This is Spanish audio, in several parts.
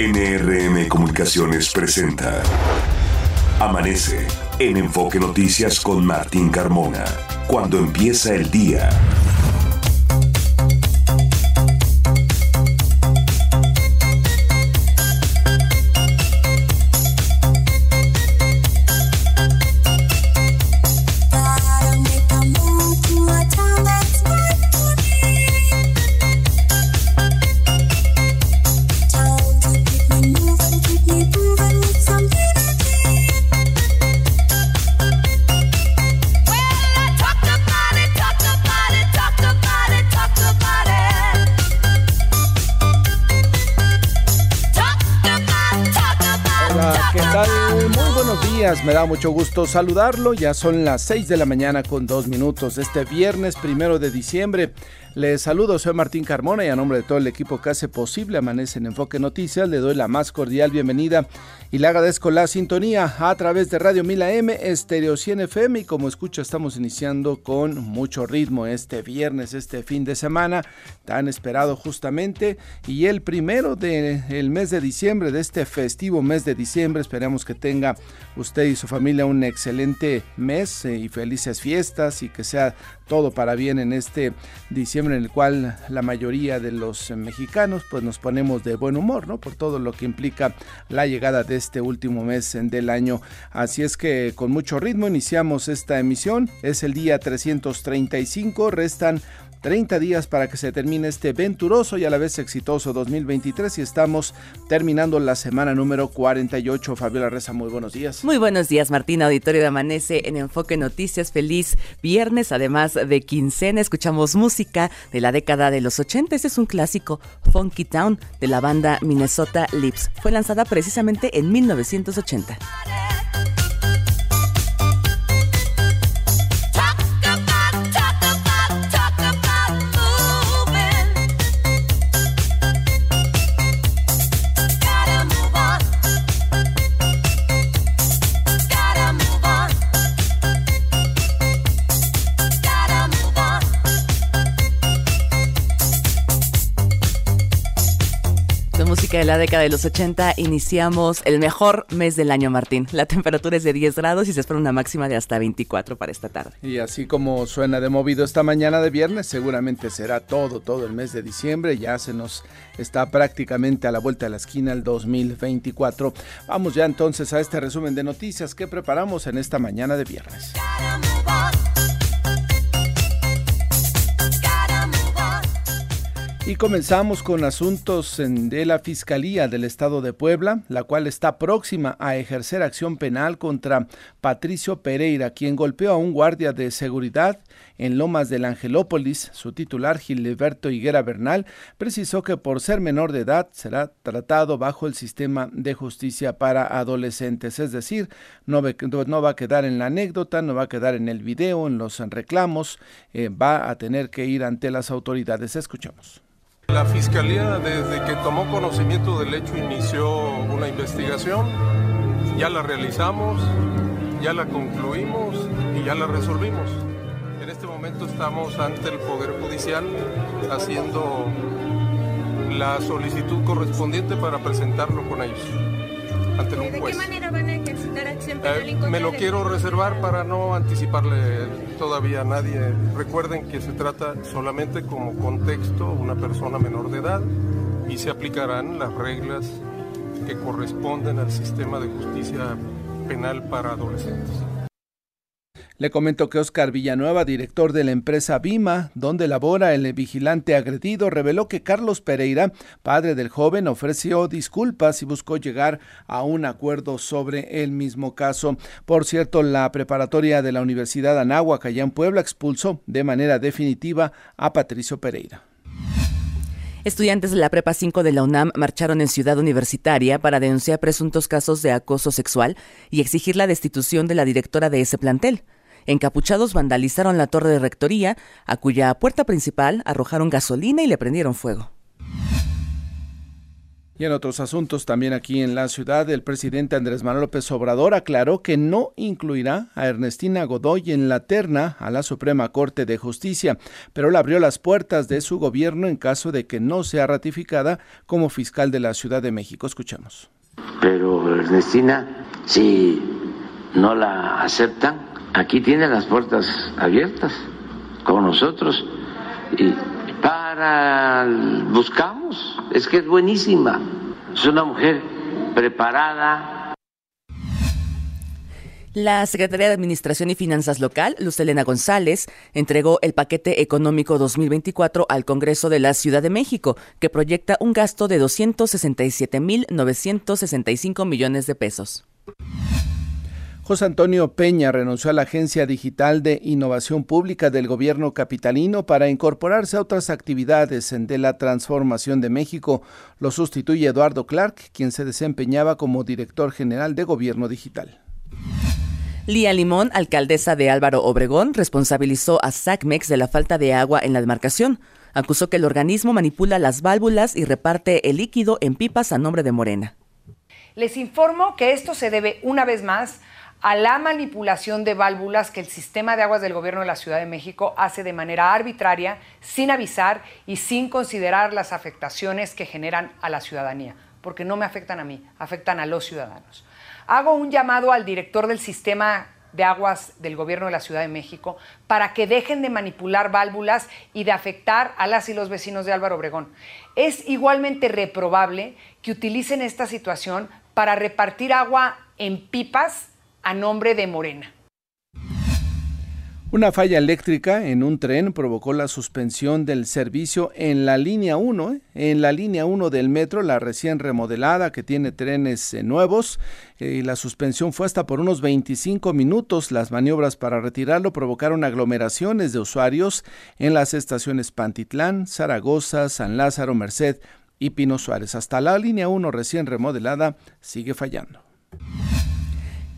NRM Comunicaciones presenta Amanece en Enfoque Noticias con Martín Carmona. Cuando empieza el día. Me mucho gusto saludarlo. Ya son las 6 de la mañana con dos minutos. Este viernes primero de diciembre les saludo, soy Martín Carmona y a nombre de todo el equipo que hace posible Amanece en Enfoque Noticias, le doy la más cordial bienvenida y le agradezco la sintonía a través de Radio Mila M, Estéreo 100 FM y como escucha estamos iniciando con mucho ritmo este viernes, este fin de semana tan esperado justamente y el primero del mes de diciembre, de este festivo mes de diciembre, esperamos que tenga usted y su familia un excelente mes eh, y felices fiestas y que sea todo para bien en este diciembre en el cual la mayoría de los mexicanos pues nos ponemos de buen humor, ¿no? Por todo lo que implica la llegada de este último mes del año. Así es que con mucho ritmo iniciamos esta emisión. Es el día 335, restan 30 días para que se termine este venturoso y a la vez exitoso 2023 y estamos terminando la semana número 48. Fabiola Reza, muy buenos días. Muy buenos días, Martín, auditorio de Amanece en Enfoque Noticias. Feliz viernes, además de quincena. Escuchamos música de la década de los 80. Este es un clásico, Funky Town, de la banda Minnesota Lips. Fue lanzada precisamente en 1980. De la década de los 80 iniciamos el mejor mes del año, Martín. La temperatura es de 10 grados y se espera una máxima de hasta 24 para esta tarde. Y así como suena de movido esta mañana de viernes, seguramente será todo, todo el mes de diciembre. Ya se nos está prácticamente a la vuelta de la esquina el 2024. Vamos ya entonces a este resumen de noticias que preparamos en esta mañana de viernes. Y comenzamos con asuntos de la Fiscalía del Estado de Puebla, la cual está próxima a ejercer acción penal contra Patricio Pereira, quien golpeó a un guardia de seguridad en Lomas del Angelópolis. Su titular, Gilberto Higuera Bernal, precisó que por ser menor de edad será tratado bajo el sistema de justicia para adolescentes. Es decir, no, va a quedar en la anécdota, no va a quedar en el video, en los reclamos, eh, va a tener que ir ante las autoridades. Escuchamos. La Fiscalía desde que tomó conocimiento del hecho inició una investigación, ya la realizamos, ya la concluimos y ya la resolvimos. En este momento estamos ante el Poder Judicial haciendo la solicitud correspondiente para presentarlo con ellos ante un juez. ¿De qué manera van a ejercitar acción penal eh, Me lo quiero reservar para no anticiparle todavía a nadie. Recuerden que se trata solamente como contexto una persona menor de edad y se aplicarán las reglas que corresponden al sistema de justicia penal para adolescentes. Le comento que Oscar Villanueva, director de la empresa Vima, donde labora el vigilante agredido, reveló que Carlos Pereira, padre del joven, ofreció disculpas y buscó llegar a un acuerdo sobre el mismo caso. Por cierto, la preparatoria de la Universidad Anáhuac, allá en Puebla, expulsó de manera definitiva a Patricio Pereira. Estudiantes de la Prepa 5 de la UNAM marcharon en Ciudad Universitaria para denunciar presuntos casos de acoso sexual y exigir la destitución de la directora de ese plantel. Encapuchados vandalizaron la torre de rectoría, a cuya puerta principal arrojaron gasolina y le prendieron fuego. Y en otros asuntos, también aquí en la ciudad, el presidente Andrés Manuel López Obrador aclaró que no incluirá a Ernestina Godoy en la terna a la Suprema Corte de Justicia, pero le abrió las puertas de su gobierno en caso de que no sea ratificada como fiscal de la Ciudad de México. Escuchamos. Pero Ernestina, si no la aceptan, aquí tiene las puertas abiertas con nosotros y para buscamos, es que es buenísima, es una mujer preparada. La Secretaría de Administración y Finanzas Local, Luz Elena González, entregó el paquete económico 2024 al Congreso de la Ciudad de México, que proyecta un gasto de 267.965 millones de pesos. José Antonio Peña renunció a la Agencia Digital de Innovación Pública del Gobierno Capitalino para incorporarse a otras actividades de la transformación de México. Lo sustituye Eduardo Clark, quien se desempeñaba como director general de Gobierno Digital. Lía Limón, alcaldesa de Álvaro Obregón, responsabilizó a SACMEX de la falta de agua en la demarcación. Acusó que el organismo manipula las válvulas y reparte el líquido en pipas a nombre de Morena. Les informo que esto se debe una vez más a la manipulación de válvulas que el sistema de aguas del gobierno de la Ciudad de México hace de manera arbitraria, sin avisar y sin considerar las afectaciones que generan a la ciudadanía, porque no me afectan a mí, afectan a los ciudadanos. Hago un llamado al director del sistema de aguas del gobierno de la Ciudad de México para que dejen de manipular válvulas y de afectar a las y los vecinos de Álvaro Obregón. Es igualmente reprobable que utilicen esta situación para repartir agua en pipas a nombre de Morena. Una falla eléctrica en un tren provocó la suspensión del servicio en la línea 1, ¿eh? en la línea 1 del metro, la recién remodelada que tiene trenes eh, nuevos. Eh, y la suspensión fue hasta por unos 25 minutos. Las maniobras para retirarlo provocaron aglomeraciones de usuarios en las estaciones Pantitlán, Zaragoza, San Lázaro, Merced y Pino Suárez. Hasta la línea 1 recién remodelada sigue fallando.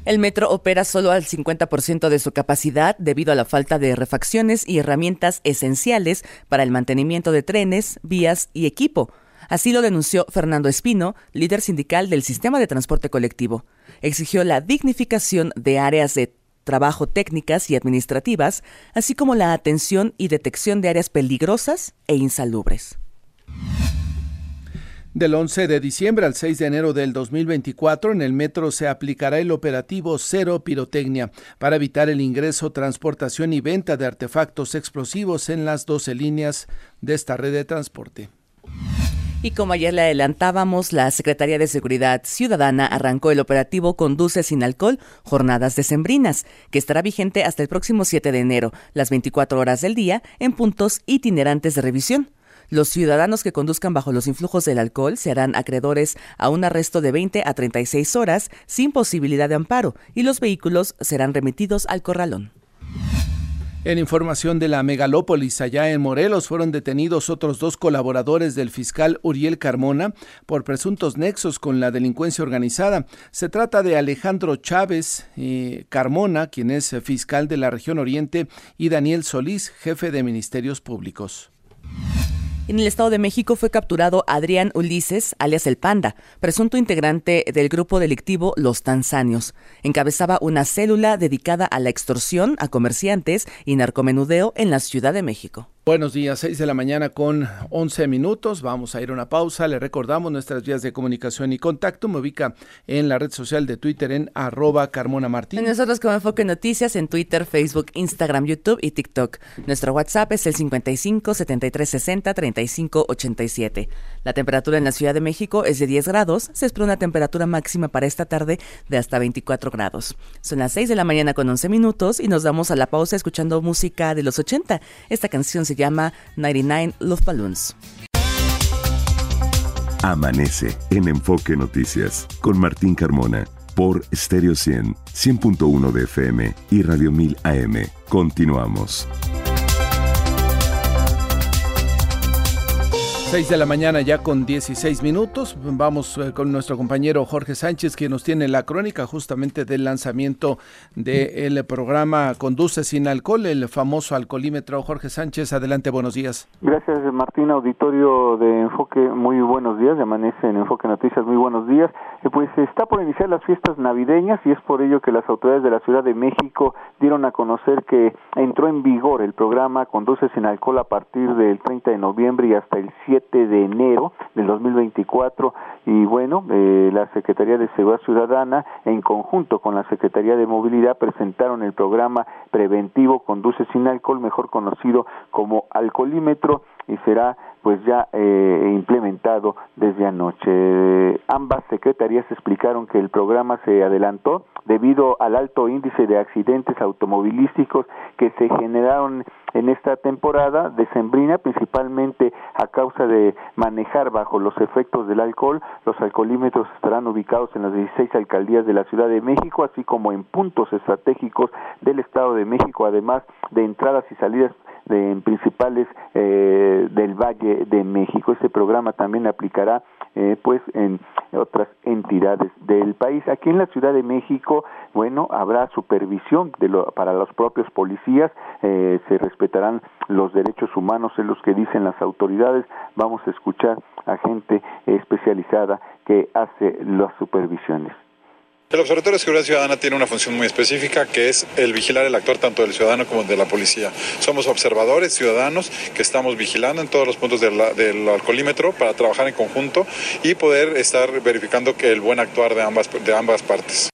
El metro opera solo al 50% de su capacidad debido a la falta de refacciones y herramientas esenciales para el mantenimiento de trenes, vías y equipo. Así lo denunció Fernando Espino, líder sindical del sistema de transporte colectivo. Exigió la dignificación de áreas de trabajo técnicas y administrativas, así como la atención y detección de áreas peligrosas e insalubres. Del 11 de diciembre al 6 de enero del 2024 en el metro se aplicará el operativo Cero Pirotecnia para evitar el ingreso, transportación y venta de artefactos explosivos en las 12 líneas de esta red de transporte. Y como ayer le adelantábamos, la Secretaría de Seguridad Ciudadana arrancó el operativo Conduce sin alcohol, jornadas decembrinas, que estará vigente hasta el próximo 7 de enero, las 24 horas del día, en puntos itinerantes de revisión. Los ciudadanos que conduzcan bajo los influjos del alcohol serán acreedores a un arresto de 20 a 36 horas sin posibilidad de amparo y los vehículos serán remitidos al corralón. En información de la megalópolis, allá en Morelos, fueron detenidos otros dos colaboradores del fiscal Uriel Carmona por presuntos nexos con la delincuencia organizada. Se trata de Alejandro Chávez eh, Carmona, quien es fiscal de la región Oriente, y Daniel Solís, jefe de Ministerios Públicos. En el Estado de México fue capturado Adrián Ulises, alias El Panda, presunto integrante del grupo delictivo Los Tanzanios. Encabezaba una célula dedicada a la extorsión a comerciantes y narcomenudeo en la Ciudad de México. Buenos días, 6 de la mañana con 11 minutos. Vamos a ir a una pausa. Le recordamos nuestras vías de comunicación y contacto. Me ubica en la red social de Twitter en arroba Carmona Martín. Nosotros como Enfoque Noticias en Twitter, Facebook, Instagram, YouTube y TikTok. Nuestro WhatsApp es el 55 73 60 35 87. La temperatura en la Ciudad de México es de 10 grados. Se espera una temperatura máxima para esta tarde de hasta 24 grados. Son las 6 de la mañana con 11 minutos y nos damos a la pausa escuchando música de los 80. Esta canción se llama 99 Love Balloons. Amanece en Enfoque Noticias con Martín Carmona por Stereo 100, 100.1 de FM y Radio 1000 AM. Continuamos. 6 de la mañana ya con 16 minutos. Vamos eh, con nuestro compañero Jorge Sánchez, que nos tiene la crónica justamente del lanzamiento del programa Conduce sin alcohol, el famoso alcoholímetro. Jorge Sánchez, adelante, buenos días. Gracias, Martín, auditorio de Enfoque, muy buenos días, de Amanece en Enfoque Noticias, muy buenos días. Eh, pues está por iniciar las fiestas navideñas y es por ello que las autoridades de la Ciudad de México dieron a conocer que entró en vigor el programa Conduce sin alcohol a partir del 30 de noviembre y hasta el 7 de enero del 2024 y bueno, eh, la Secretaría de Seguridad Ciudadana en conjunto con la Secretaría de Movilidad presentaron el programa preventivo Conduce sin alcohol, mejor conocido como alcoholímetro y será pues ya eh, implementado desde anoche. Ambas secretarías explicaron que el programa se adelantó debido al alto índice de accidentes automovilísticos que se generaron en esta temporada decembrina, principalmente a causa de manejar bajo los efectos del alcohol. Los alcoholímetros estarán ubicados en las 16 alcaldías de la Ciudad de México, así como en puntos estratégicos del Estado de México, además de entradas y salidas de, principales eh, del Valle de México. Este programa también aplicará eh, pues en otras entidades del país. Aquí en la Ciudad de México, bueno, habrá supervisión de lo, para los propios policías, eh, se respetarán los derechos humanos, en los que dicen las autoridades. Vamos a escuchar a gente especializada que hace las supervisiones. El Observatorio de Seguridad Ciudadana tiene una función muy específica que es el vigilar el actor tanto del ciudadano como de la policía. Somos observadores ciudadanos que estamos vigilando en todos los puntos del, alcoholímetro para trabajar en conjunto y poder estar verificando que el buen actuar de ambas, de ambas partes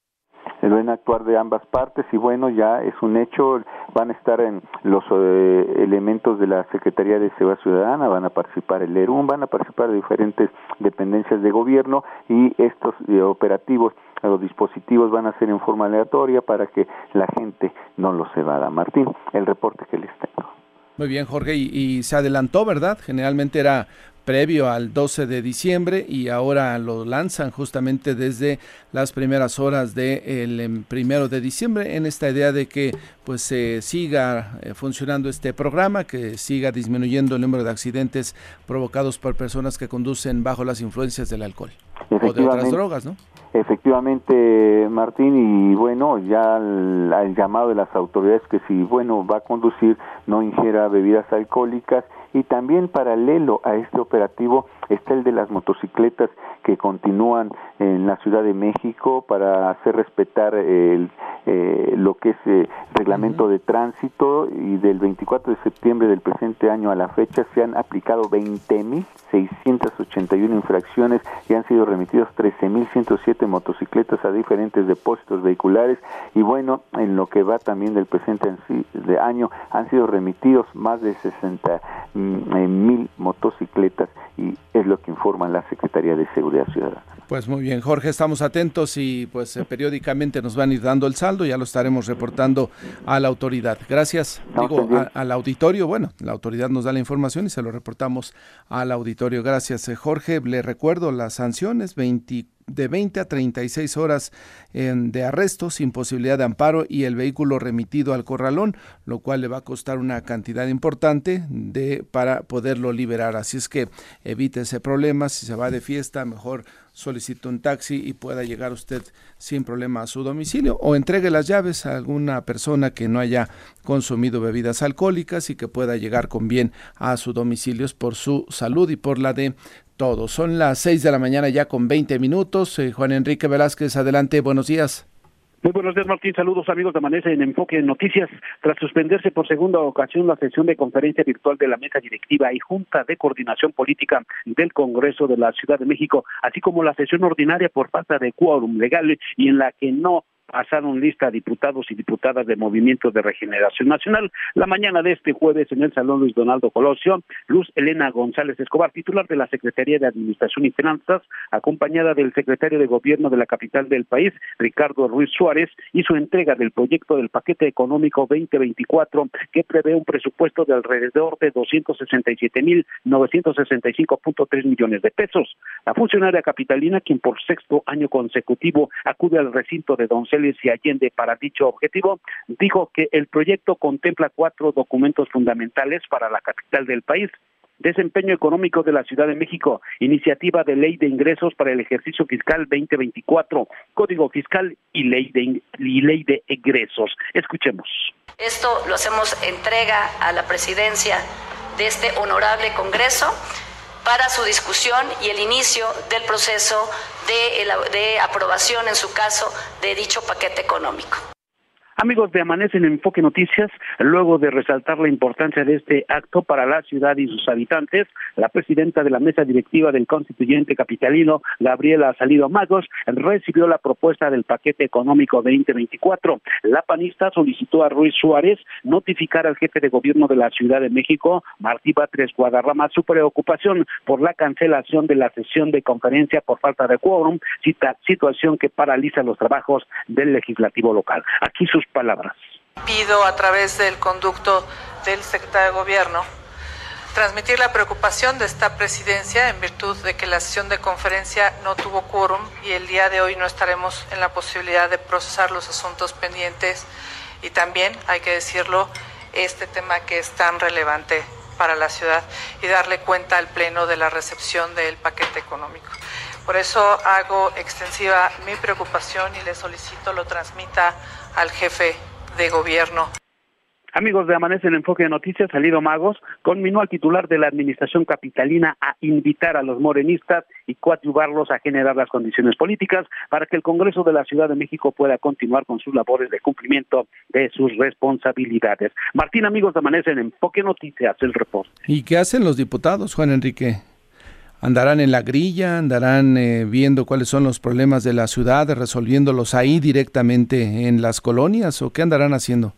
el buen actuar de ambas partes y bueno ya es un hecho van a estar en los eh, elementos de la Secretaría de Seguridad Ciudadana van a participar el ERUM van a participar diferentes dependencias de gobierno y estos eh, operativos los dispositivos van a ser en forma aleatoria para que la gente no los evada. Martín, el reporte que les tengo. Muy bien, Jorge, y, se adelantó, ¿verdad? Generalmente era previo al 12 de diciembre y ahora lo lanzan justamente desde las primeras horas del em, primero de diciembre en esta idea de que pues se siga eh, funcionando este programa, que siga disminuyendo el número de accidentes provocados por personas que conducen bajo las influencias del alcohol o de otras drogas, ¿no? Efectivamente, Martín, y bueno, ya el, llamado de las autoridades que si, bueno, va a conducir, no ingiera bebidas alcohólicas y también paralelo a este operativo está el de las motocicletas que continúan en la Ciudad de México para hacer respetar el, eh, lo que es el eh, reglamento de tránsito. Y del 24 de septiembre del presente año a la fecha se han aplicado 20.681 infracciones y han sido remitidos 13.107 motocicletas a diferentes depósitos vehiculares. Y bueno, en lo que va también del presente de año han sido remitidos más de 60 mm, eh, mil motocicletas y es lo que informa la Secretaría de Seguridad Ciudadana. Pues muy bien, Jorge, estamos atentos y pues eh, periódicamente nos van a ir dando el saldo, ya lo estaremos reportando a la autoridad. Gracias, digo, al auditorio, bueno, la autoridad nos da la información y se lo reportamos al auditorio. Gracias, eh, Jorge. Le recuerdo las sanciones, 24 de 20 a 36 horas de arresto sin posibilidad de amparo y el vehículo remitido al corralón, lo cual le va a costar una cantidad importante de para poderlo liberar. Así es que evite ese problema. Si se va de fiesta, mejor solicite un taxi y pueda llegar usted sin problema a su domicilio o entregue las llaves a alguna persona que no haya consumido bebidas alcohólicas y que pueda llegar con bien a su domicilio por su salud y por la de todos. Son las 6 de la mañana ya con 20 minutos. Eh, Juan Enrique Velázquez, adelante, buenos días. Muy buenos días, Martín. Saludos, amigos de Amanece en Enfoque en Noticias. Tras suspenderse por segunda ocasión la sesión de conferencia virtual de la mesa directiva y Junta de Coordinación Política del Congreso de la Ciudad de México, así como la sesión ordinaria por falta de quórum legal y en la que no pasaron lista diputados y diputadas de Movimiento de Regeneración Nacional. La mañana de este jueves en el Salón Luis Donaldo Colosio, Luz Elena González Escobar, titular de la Secretaría de Administración y Finanzas, acompañada del secretario de Gobierno de la capital del país, Ricardo Ruiz Suárez, hizo entrega del proyecto del paquete económico 2024 que prevé un presupuesto de alrededor de 267.965.3 millones de pesos. La funcionaria capitalina, quien por sexto año consecutivo acude al recinto de Y Allende para dicho objetivo, dijo que el proyecto contempla cuatro documentos fundamentales para la capital del país Desempeño Económico de la Ciudad de México, Iniciativa de Ley de Ingresos para el Ejercicio Fiscal 2024, Código Fiscal y Ley de, y ley de Egresos. Escuchemos. Esto lo hacemos entrega a la presidencia de este honorable Congreso para su discusión y el inicio del proceso de, de aprobación, en su caso, de dicho paquete económico. Amigos de Amanece en Enfoque Noticias, luego de resaltar la importancia de este acto para la ciudad y sus habitantes, la presidenta de la mesa directiva del constituyente capitalino, Gabriela Salido Magos, recibió la propuesta del paquete económico 2024. La panista solicitó a Ruiz Suárez notificar al jefe de gobierno de la Ciudad de México, Martí Batres Guadarrama, su preocupación por la cancelación de la sesión de conferencia por falta de quórum, situación que paraliza los trabajos del legislativo local. Aquí sus palabras. Pido a través del conducto del secretario de Gobierno transmitir la preocupación de esta presidencia en virtud de que la sesión de conferencia no tuvo quórum y el día de hoy no estaremos en la posibilidad de procesar los asuntos pendientes y también, hay que decirlo, este tema que es tan relevante para la ciudad y darle cuenta al Pleno de la recepción del paquete económico. Por eso hago extensiva mi preocupación y le solicito lo transmita al jefe de gobierno. Amigos de Amanece en Enfoque de Noticias, Salido Magos, conminó al titular de la administración capitalina a invitar a los morenistas y coadyuvarlos a generar las condiciones políticas para que el Congreso de la Ciudad de México pueda continuar con sus labores de cumplimiento de sus responsabilidades. Martín, amigos de Amanece en Enfoque Noticias, el reporte. ¿Y qué hacen los diputados, Juan Enrique? Andarán en la grilla, andarán eh, viendo cuáles son los problemas de la ciudad, resolviéndolos ahí directamente en las colonias o qué andarán haciendo?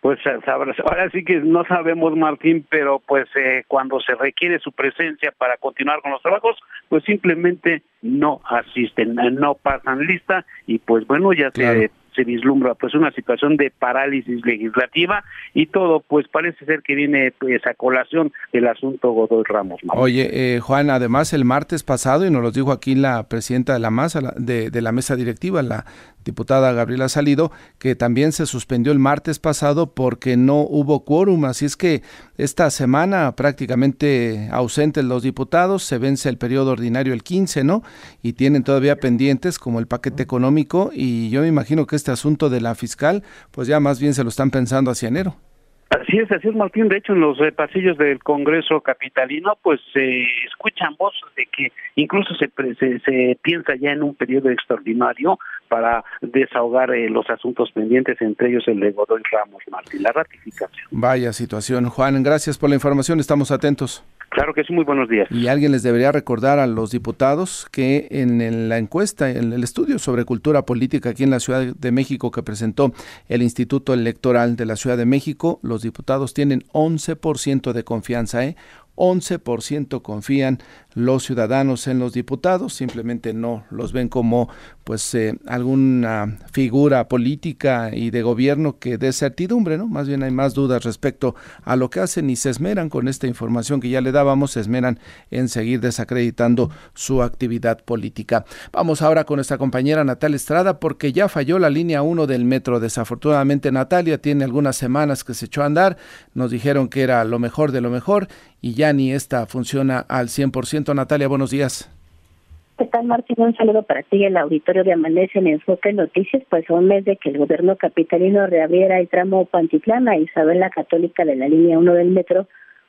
Pues ahora sí que no sabemos Martín, pero pues eh, cuando se requiere su presencia para continuar con los trabajos, pues simplemente no asisten, no pasan lista y pues bueno, ya se se vislumbra pues una situación de parálisis legislativa y todo pues parece ser que viene pues a colación el asunto Godoy Ramos. Oye, eh, Juan, además el martes pasado, y nos lo dijo aquí la presidenta de la masa de, de la mesa directiva, la diputada Gabriela Salido, que también se suspendió el martes pasado porque no hubo quórum. Así es que esta semana prácticamente ausentes los diputados, se vence el periodo ordinario el 15, ¿no? Y tienen todavía pendientes como el paquete económico y yo me imagino que este asunto de la fiscal, pues ya más bien se lo están pensando hacia enero. Así es, así es, Martín. De hecho, en los eh, pasillos del Congreso Capitalino, pues se escuchan voces de que incluso se, se, piensa ya en un periodo extraordinario para desahogar eh, los asuntos pendientes, entre ellos el de Godoy Ramos, Martín, la ratificación. Vaya situación. Juan, gracias por la información. Estamos atentos. Claro que sí, muy buenos días. Y alguien les debería recordar a los diputados que en la encuesta, en el estudio sobre cultura política aquí en la Ciudad de México que presentó el Instituto Electoral de la Ciudad de México, los diputados tienen 11% de confianza, ¿eh? 11% confían los ciudadanos en los diputados, simplemente no los ven como pues eh, alguna figura política y de gobierno que dé certidumbre, ¿no? Más bien hay más dudas respecto a lo que hacen y se esmeran con esta información que ya le dábamos, se esmeran en seguir desacreditando su actividad política. Vamos ahora con nuestra compañera Natalia Estrada porque ya falló la línea 1 del metro. Desafortunadamente Natalia tiene algunas semanas que se echó a andar, nos dijeron que era lo mejor de lo mejor y ya ni esta funciona al 100%. Natalia, buenos días. ¿Qué tal, Martín? Un saludo para ti, el auditorio de Amanece en Enfoque Noticias. Pues a un mes de que el gobierno capitalino reabriera el tramo Pantitlán a Isabel Católica de la línea 1 del metro,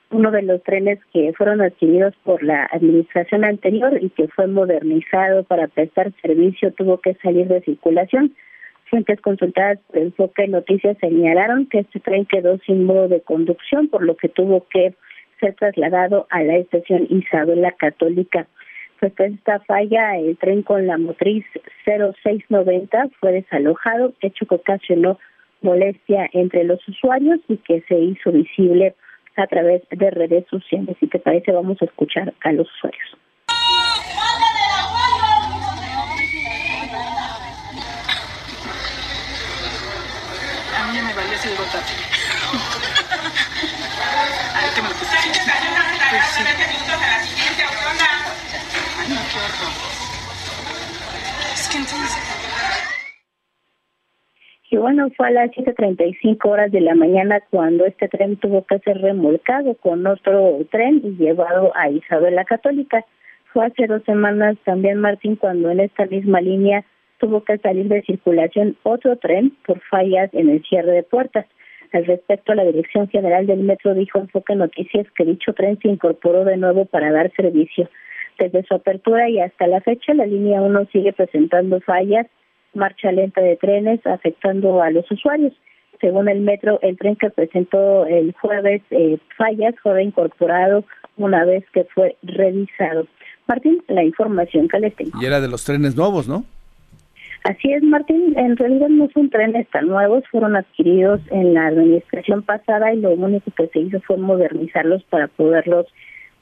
uno de los trenes que fueron adquiridos por la administración anterior y que fue modernizado para prestar servicio tuvo que salir de circulación. Fuentes consultadas por Enfoque Noticias señalaron que este tren quedó sin modo de conducción, por lo que tuvo que ser trasladado a la estación Isabela Católica. Pues esta falla, el tren con la motriz 0690 fue desalojado, hecho que ocasionó molestia entre los usuarios y que se hizo visible a través de redes sociales. Y te parece, vamos a escuchar a los usuarios. Bueno, fue a las 7.35 horas de la mañana cuando este tren tuvo que ser remolcado con otro tren y llevado a Isabel la Católica. Fue hace dos semanas también, Martín, cuando en esta misma línea tuvo que salir de circulación otro tren por fallas en el cierre de puertas. Al respecto, la Dirección General del Metro dijo en Foque Noticias que dicho tren se incorporó de nuevo para dar servicio. Desde su apertura y hasta la fecha, la línea 1 sigue presentando fallas, marcha lenta de trenes, afectando a los usuarios. Según el metro, el tren que presentó el jueves eh, fallas fue incorporado una vez que fue revisado. Martín, la información que les tengo. Y era de los trenes nuevos, ¿no? Así es, Martín. En realidad no son trenes tan nuevos, fueron adquiridos en la administración pasada y lo único que se hizo fue modernizarlos para poderlos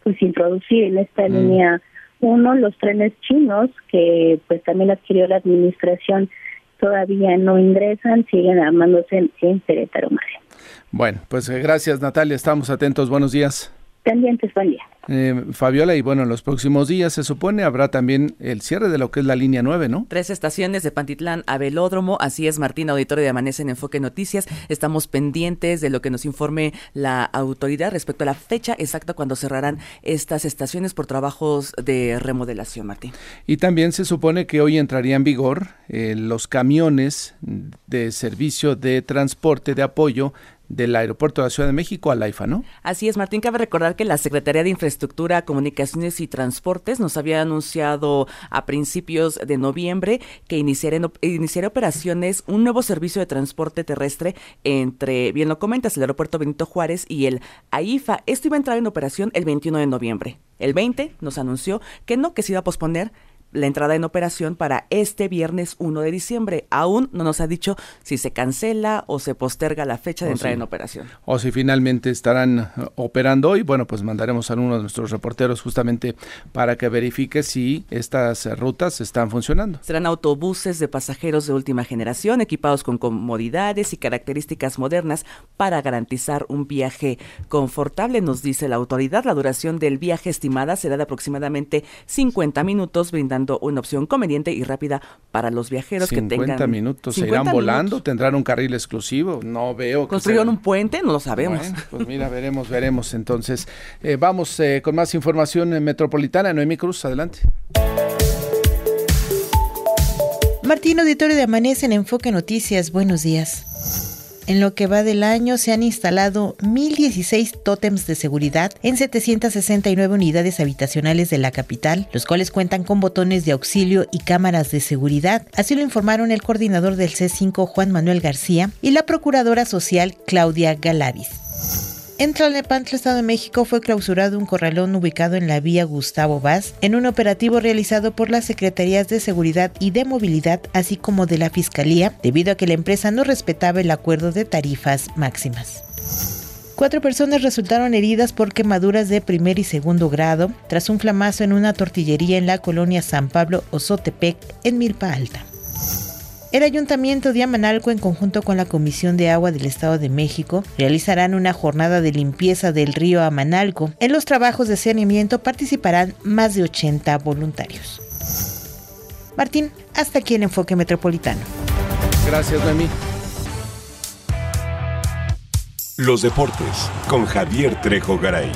pues introducir en esta mm. línea uno los trenes chinos que pues también adquirió la administración todavía no ingresan, siguen armándose en, en Bueno, pues eh, gracias Natalia, estamos atentos, buenos días. Pendientes, buen día. Eh, Fabiola, y bueno, en los próximos días se supone habrá también el cierre de lo que es la línea 9, ¿no? Tres estaciones de Pantitlán a Velódromo, así es Martín, auditorio de Amanece en Enfoque Noticias. Estamos pendientes de lo que nos informe la autoridad respecto a la fecha exacta cuando cerrarán estas estaciones por trabajos de remodelación, Martín. Y también se supone que hoy entraría en vigor eh, los camiones de servicio de transporte de apoyo del aeropuerto de la Ciudad de México al AIFA, ¿no? Así es, Martín. Cabe recordar que la Secretaría de Infraestructura, Comunicaciones y Transportes nos había anunciado a principios de noviembre que iniciaría, operaciones un nuevo servicio de transporte terrestre entre, bien lo comentas, el aeropuerto Benito Juárez y el AIFA. Esto iba a entrar en operación el 21 de noviembre. El 20 nos anunció que no, que se iba a posponer la entrada en operación para este viernes 1 de diciembre. Aún no nos ha dicho si se cancela o se posterga la fecha de entrada en operación. O si finalmente estarán eh, operando hoy, bueno, pues mandaremos a uno de nuestros reporteros justamente para que verifique si estas rutas están funcionando. Serán autobuses de pasajeros de última generación equipados con comodidades y características modernas para garantizar un viaje confortable, nos dice la autoridad. La duración del viaje estimada será de aproximadamente 50 minutos, brindando una opción conveniente y rápida para los viajeros que tengan. 50 minutos, ¿se irán volando? ¿Tendrán un carril exclusivo? No veo. ¿Construyeron un puente? No lo sabemos. pues mira, veremos, veremos. Entonces, eh, vamos eh, con más información en Metropolitana. Noemi Cruz, adelante. Martín Auditorio de Amanece en Enfoque Noticias. Buenos días. En lo que va del año se han instalado 1.016 tótems de seguridad en 769 unidades habitacionales de la capital, los cuales cuentan con botones de auxilio y cámaras de seguridad. Así lo informaron el coordinador del C5 Juan Manuel García y la procuradora social Claudia Galavis. En Tlalnepantla, Estado de México, fue clausurado un corralón ubicado en la vía Gustavo Vaz en un operativo realizado por las Secretarías de Seguridad y de Movilidad, así como de la Fiscalía, debido a que la empresa no respetaba el acuerdo de tarifas máximas. Cuatro personas resultaron heridas por quemaduras de primer y segundo grado tras un flamazo en una tortillería en la colonia San Pablo Ozotepec, en Milpa Alta. El Ayuntamiento de Amanalco, en conjunto con la Comisión de Agua del Estado de México, realizarán una jornada de limpieza del río Amanalco. En los trabajos de saneamiento participarán más de 80 voluntarios. Martín, hasta aquí en Enfoque Metropolitano. Gracias, Noemí. Los deportes con Javier Trejo Garay.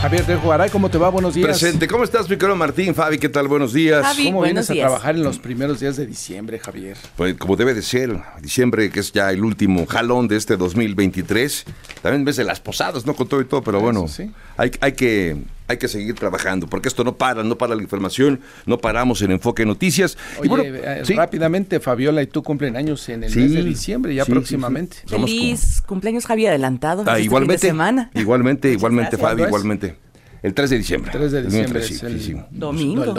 Javier de Juaray, ¿cómo te va? Buenos días. Presente. ¿Cómo estás, mi querido Martín? Fabi, ¿qué tal? Buenos días. ¿Cómo vienes a trabajar en los primeros días de diciembre, Javier? Pues como debe de ser, diciembre que es ya el último jalón de este 2023. También ves de las posadas, ¿no? Con todo y todo, pero bueno, sí. hay, hay que hay que seguir trabajando, porque esto no para, no para la información, no paramos en Enfoque Noticias. Oye, eh, rápidamente, Fabiola y tú cumplen años en el mes de diciembre, ya próximamente. Feliz cumpleaños, Javier, adelantado. Ah, este igualmente, semana. igualmente, igualmente, Fabi, igualmente. El 3 de diciembre. 3 de diciembre. es el domingo. el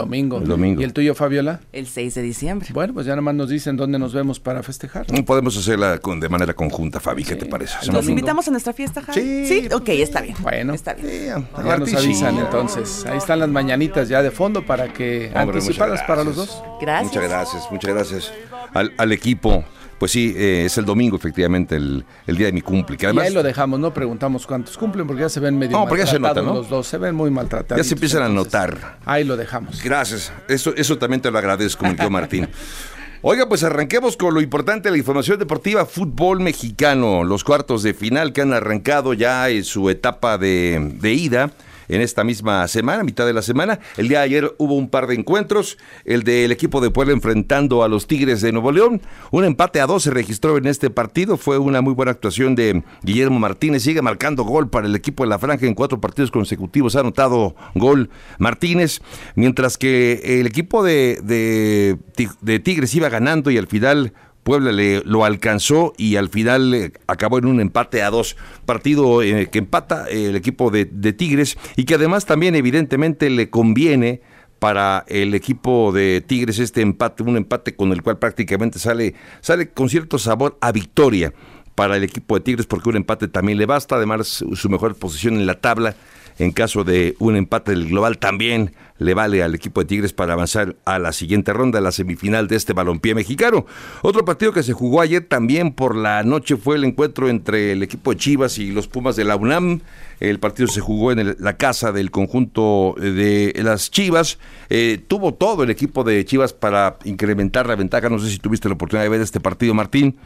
domingo. ¿Y el tuyo, Fabiola? El 6 de diciembre. Bueno, pues ya nada más nos dicen dónde nos vemos para festejar. ¿no? Podemos hacerla con, de manera conjunta, Fabi, ¿qué te parece? ¿Nos invitamos a nuestra fiesta, Javi? Sí. Sí, ok, está bien. Bueno. Está bien. ya nos avisan entonces. Ahí están las mañanitas ya de fondo para que anticipadas para los dos. Gracias. Muchas gracias, muchas gracias al, al equipo pues sí, eh, es el domingo, efectivamente, el, día de mi cumple. y ahí lo dejamos, no preguntamos cuántos cumplen, porque ya se ven medio no, porque ya se nota, ¿no? los dos, se ven muy maltratados. Ya se empiezan a notar. Ahí lo dejamos. Gracias, eso, eso también te lo agradezco, mi tío Martín. Oiga, pues arranquemos con lo importante de la información deportiva, fútbol mexicano, los cuartos de final que han arrancado ya en su etapa de, de ida en esta misma semana, mitad de la semana. El día de ayer hubo un par de encuentros, el del equipo de Puebla enfrentando a los Tigres de Nuevo León. Un empate a dos se registró en este partido, fue una muy buena actuación de Guillermo Martínez, sigue marcando gol para el equipo de la franja en cuatro partidos consecutivos, ha anotado gol Martínez, mientras que el equipo de, de, de Tigres iba ganando y al final Puebla le, lo alcanzó y al final eh, acabó en un empate a dos. Partido eh, que empata el equipo de, Tigres y que además también evidentemente le conviene para el equipo de Tigres este empate, un empate con el cual prácticamente sale, sale con cierto sabor a victoria para el equipo de Tigres porque un empate también le basta, además su mejor posición en la tabla en caso de un empate del global también le vale al equipo de Tigres para avanzar a la siguiente ronda, la semifinal de este balompié mexicano. Otro partido que se jugó ayer también por la noche fue el encuentro entre el equipo de Chivas y los Pumas de la UNAM. El partido se jugó en la casa del conjunto de las Chivas. Eh, tuvo todo el equipo de Chivas para incrementar la ventaja. No sé si tuviste la oportunidad de ver este partido, Martín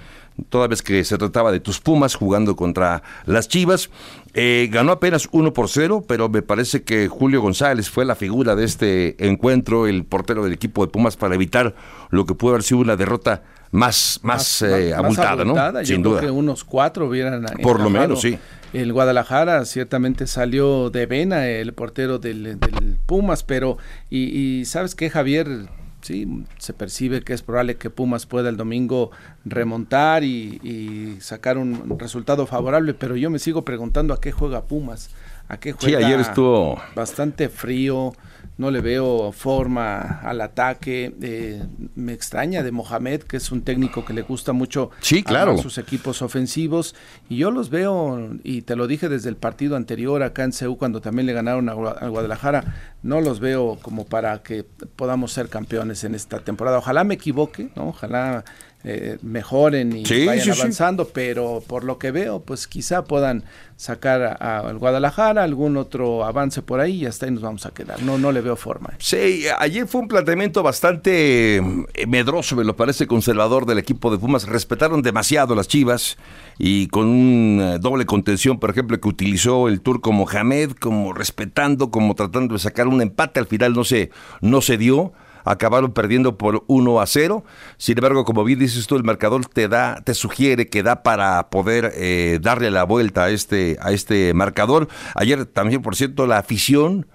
toda vez que se trataba de tus Pumas jugando contra las Chivas. Eh, ganó apenas 1 por 0, pero me parece que Julio González fue la figura de este encuentro, el portero del equipo de Pumas, para evitar lo que pudo haber sido una derrota más, más, eh, abultada, ¿no? Sin duda. que unos cuatro hubieran. Por lo menos, sí. El Guadalajara ciertamente salió de vena el portero del, Pumas, pero y, y sabes qué, Javier, sí, se percibe que es probable que Pumas pueda el domingo remontar y, sacar un resultado favorable, pero yo me sigo preguntando a qué juega Pumas, a qué juega. Sí, ayer estuvo bastante frío, no le veo forma al ataque. Eh, me extraña de Mohamed, que es un técnico que le gusta mucho sí, claro. sus equipos ofensivos. Y yo los veo, y te lo dije desde el partido anterior acá en CEU, cuando también le ganaron a, Guadalajara, no los veo como para que podamos ser campeones en esta temporada. Ojalá me equivoque, ¿no? Ojalá eh, mejoren y vayan avanzando, pero por lo que veo, pues quizá puedan sacar al Guadalajara algún otro avance por ahí y hasta ahí nos vamos a quedar. No, no le veo forma. Sí, ayer fue un planteamiento bastante eh, medroso, me lo parece conservador del equipo de Pumas. Respetaron demasiado las Chivas y con un eh, doble contención, por ejemplo, que utilizó el turco Mohamed, como respetando, como tratando de sacar un empate, al final no se, no se dio acabaron perdiendo por 1 a 0. Sin embargo, como bien dices tú, el marcador te da, te sugiere que da para poder eh, darle la vuelta a este, a este marcador. Ayer también, por cierto, la afición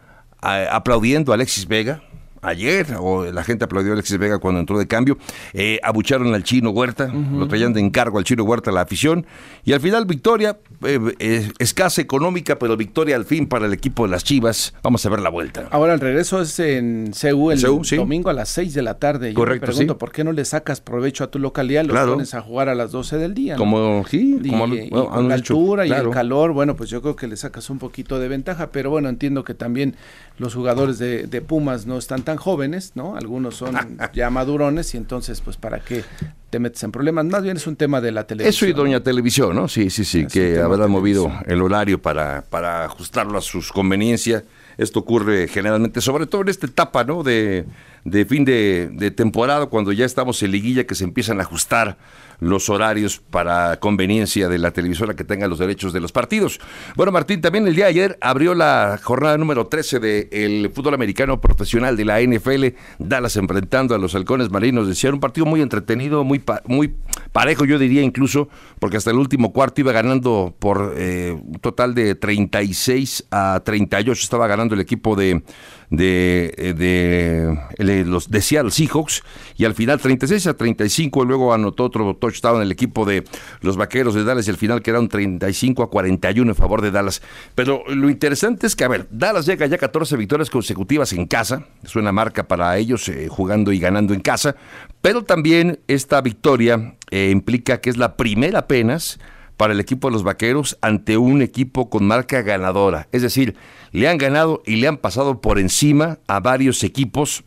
aplaudiendo a Alexis Vega, ayer, o la gente aplaudió a Alexis Vega cuando entró de cambio, eh, abucharon al chino Huerta, lo traían de encargo al chino Huerta la afición, y al final victoria, eh, escasa económica, pero victoria al fin para el equipo de las Chivas. Vamos a ver la vuelta. Ahora el regreso es en CEU el domingo a las 6 de la tarde. Correcto, Yo me pregunto, ¿por qué no le sacas provecho a tu localidad? Lo pones a jugar a las 12 del día. Como, sí, como la altura y el calor, bueno, pues yo creo que le sacas un poquito de ventaja, pero bueno, entiendo que también los jugadores de, de Pumas no están tan jóvenes, ¿no? Algunos son ya madurones y entonces, pues, ¿para qué te metes en problemas? Más bien es un tema de la televisión. Eso y Doña Televisión, ¿no? Sí, sí, sí, que habrá movido el horario para, para ajustarlo a sus conveniencias. Esto ocurre generalmente, sobre todo en esta etapa, ¿no? De, de fin de, de temporada, cuando ya estamos en liguilla, que se empiezan a ajustar los horarios para conveniencia de la televisora que tenga los derechos de los partidos. Bueno, Martín, también el día de ayer abrió la jornada número 13 del fútbol americano profesional de la NFL, Dallas enfrentando a los halcones marinos. Decía, un partido muy entretenido, muy, muy parejo, yo diría incluso, porque hasta el último cuarto iba ganando por eh, un total de 36 a 38, estaba ganando el equipo de de, eh, de, los de Seattle Seahawks y al final 36 a 35 luego anotó otro touchdown en el equipo de los Vaqueros de Dallas y al final quedaron 35 a 41 en favor de Dallas. Pero lo interesante es que, a ver, Dallas llega ya 14 victorias consecutivas en casa, es una marca para ellos eh, jugando y ganando en casa, pero también esta victoria eh, implica que es la primera apenas para el equipo de los Vaqueros ante un equipo con marca ganadora. Es decir, le han ganado y le han pasado por encima a varios equipos,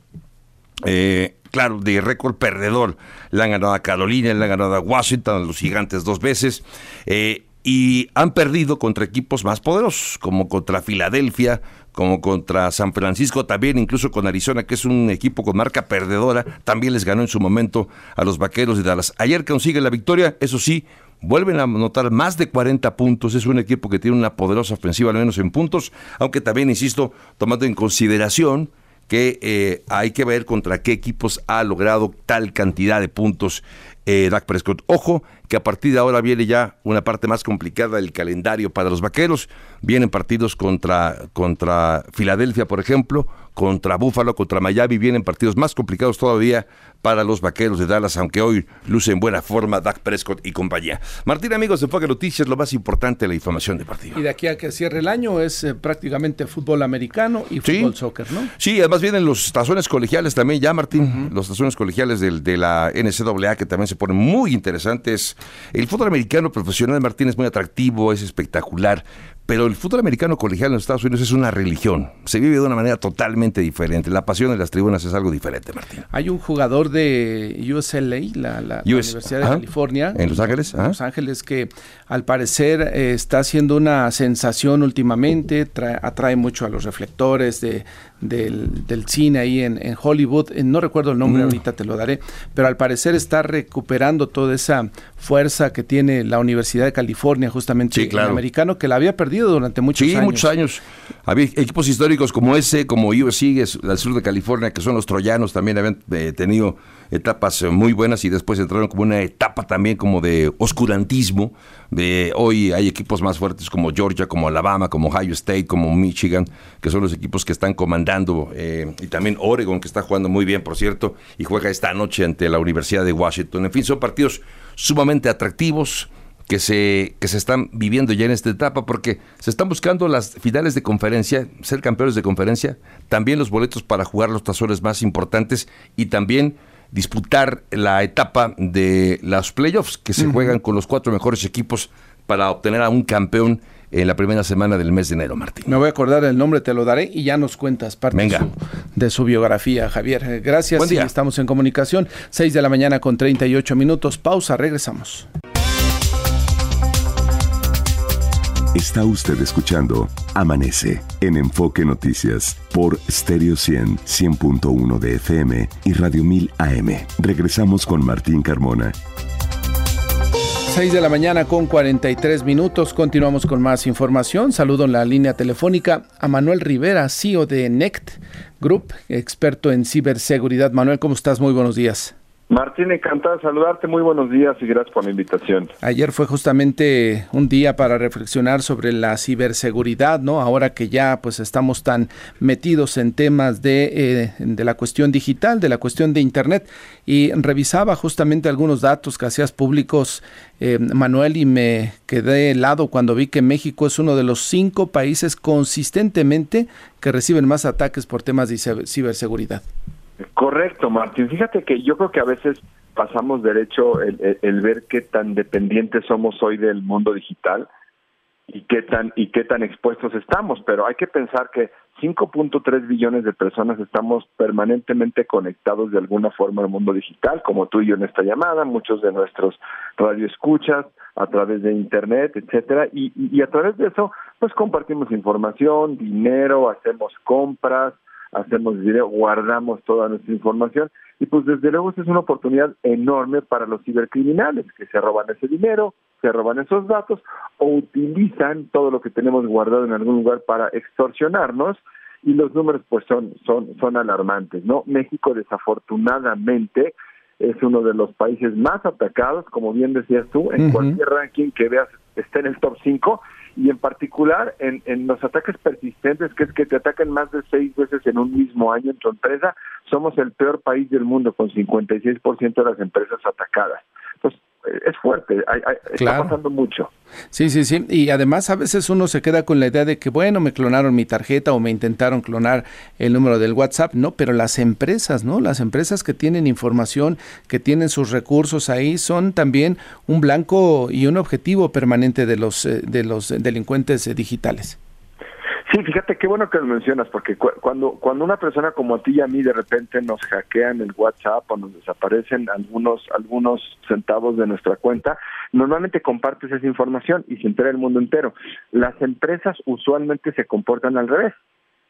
eh, claro, de récord perdedor. Le han ganado a Carolina, le han ganado a Washington, a los gigantes dos veces. Eh, y han perdido contra equipos más poderosos, como contra Filadelfia, como contra San Francisco, también incluso con Arizona, que es un equipo con marca perdedora, también les ganó en su momento a los Vaqueros de Dallas. Ayer consigue la victoria, eso sí, vuelven a anotar más de 40 puntos. Es un equipo que tiene una poderosa ofensiva, al menos en puntos, aunque también, insisto, tomando en consideración que eh, hay que ver contra qué equipos ha logrado tal cantidad de puntos eh, Dak Prescott. Ojo que a partir de ahora viene ya una parte más complicada del calendario para los vaqueros. Vienen partidos contra, contra Filadelfia, por ejemplo, contra Buffalo, contra Miami. Vienen partidos más complicados todavía para los vaqueros de Dallas, aunque hoy luce en buena forma Dak Prescott y compañía. Martín, amigos de Enfoque Noticias, lo más importante, la información de partido. Y de aquí a que cierre el año es eh, prácticamente fútbol americano y fútbol soccer, ¿no? Sí, además vienen los tazones colegiales también ya, Martín, los tazones colegiales del, de la NCAA que también se ponen muy interesantes. El fútbol americano profesional, Martín, es muy atractivo, es espectacular, pero el fútbol americano colegial en los Estados Unidos es una religión. Se vive de una manera totalmente diferente. La pasión en las tribunas es algo diferente, Martín. Hay un jugador de USLA, la, Universidad de California. En Los Ángeles. En Los Ángeles, que al parecer eh, está haciendo una sensación últimamente, atrae mucho a los reflectores de, del, cine ahí en, Hollywood. Eh, no recuerdo el nombre, mm. ahorita te lo daré, pero al parecer está recuperando toda esa fuerza que tiene la Universidad de California, justamente claro. americano, que la había perdido durante muchos años. Sí, muchos años. Había equipos históricos como ese, como USC, al sur de California, que son los troyanos, también habían eh, tenido etapas eh, muy buenas y después entraron como una etapa también como de oscurantismo. De hoy hay equipos más fuertes como Georgia, como Alabama, como Ohio State, como Michigan, que son los equipos que están comandando. Eh, y también Oregon, que está jugando muy bien, por cierto, y juega esta noche ante la Universidad de Washington. En fin, son partidos sumamente atractivos que se, que se están viviendo ya en esta etapa porque se están buscando las finales de conferencia, ser campeones de conferencia, también los boletos para jugar los tazones más importantes y también disputar la etapa de las playoffs que se juegan con los cuatro mejores equipos para obtener a un campeón en la primera semana del mes de enero, Martín. Me voy a acordar el nombre, te lo daré y ya nos cuentas parte De, su, biografía, Javier. Gracias. Buen día. estamos en comunicación. 6 de la mañana con 38 minutos. Pausa, regresamos. Está usted escuchando Amanece en Enfoque Noticias por Stereo 100, 100.1 de FM y Radio 1000 AM. Regresamos con Martín Carmona. 6 de la mañana con 43 minutos. Continuamos con más información. Saludo en la línea telefónica a Manuel Rivera, CEO de NECT Group, experto en ciberseguridad. Manuel, ¿cómo estás? Muy buenos días. Martín, encantado de saludarte. Muy buenos días y gracias por la invitación. Ayer fue justamente un día para reflexionar sobre la ciberseguridad, ¿no? Ahora que ya pues estamos tan metidos en temas de, eh, de la cuestión digital, de la cuestión de Internet. Y revisaba justamente algunos datos que hacías públicos, eh, Manuel, y me quedé helado cuando vi que México es uno de los cinco países consistentemente que reciben más ataques por temas de ciberseguridad. Correcto, Martín. Fíjate que yo creo que a veces pasamos derecho el, ver qué tan dependientes somos hoy del mundo digital y qué tan y qué tan expuestos estamos, pero hay que pensar que 5.3 billones de personas estamos permanentemente conectados de alguna forma al mundo digital, como tú y yo en esta llamada, muchos de nuestros radioescuchas a través de internet, etcétera, y, y a través de eso pues compartimos información, dinero, hacemos compras, hacemos video, guardamos toda nuestra información y pues desde luego es una oportunidad enorme para los cibercriminales que se roban ese dinero, se roban esos datos o utilizan todo lo que tenemos guardado en algún lugar para extorsionarnos y los números pues son son son alarmantes, ¿no? México desafortunadamente es uno de los países más atacados, como bien decías tú, en cualquier ranking que veas está en el top 5 y en particular en, en los ataques persistentes, que es que te atacan más de seis veces en un mismo año en tu empresa, somos el peor país del mundo con 56% de las empresas atacadas. Entonces, es fuerte, está pasando mucho. Sí, sí, sí. Y además a veces uno se queda con la idea de que, bueno, me clonaron mi tarjeta o me intentaron clonar el número del WhatsApp. No, pero las empresas, ¿no? Las empresas que tienen información, que tienen sus recursos ahí, son también un blanco y un objetivo permanente de los, eh, de los delincuentes eh, digitales. Sí, fíjate qué bueno que lo mencionas, porque cuando, cuando una persona como a ti y a mí de repente nos hackean el WhatsApp o nos desaparecen algunos, algunos centavos de nuestra cuenta, normalmente compartes esa información y se entera el mundo entero. Las empresas usualmente se comportan al revés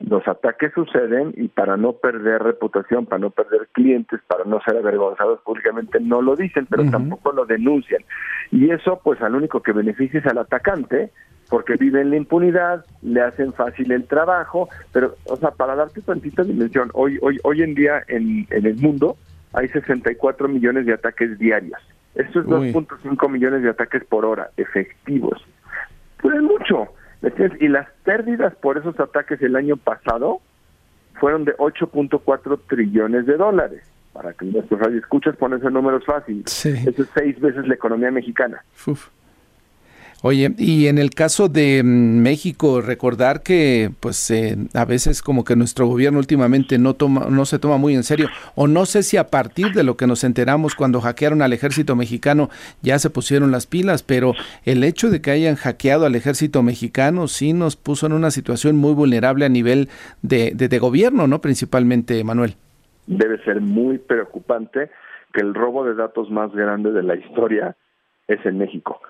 los ataques suceden y para no perder reputación, para no perder clientes, para no ser avergonzados públicamente, no lo dicen, pero tampoco lo denuncian. Y eso, pues, al único que beneficia es al atacante, porque vive en la impunidad, le hacen fácil el trabajo, pero, o sea, para darte tantita dimensión, hoy, hoy, hoy en día en, en el mundo hay 64 millones de ataques diarios. Esto es 2.5 millones de ataques por hora, efectivos. Pues es mucho. Y las pérdidas por esos ataques el año pasado fueron de 8.4 trillones de dólares. Para que nuestros escuchas ponerse números fáciles. Eso es seis veces la economía mexicana. Oye, y en el caso de mm, México, recordar que pues eh, a veces como que nuestro gobierno últimamente no toma no se toma muy en serio o no sé si a partir de lo que nos enteramos cuando hackearon al ejército mexicano ya se pusieron las pilas, pero el hecho de que hayan hackeado al ejército mexicano sí nos puso en una situación muy vulnerable a nivel de, de gobierno, ¿no? Principalmente, Manuel. Debe ser muy preocupante que el robo de datos más grande de la historia es en México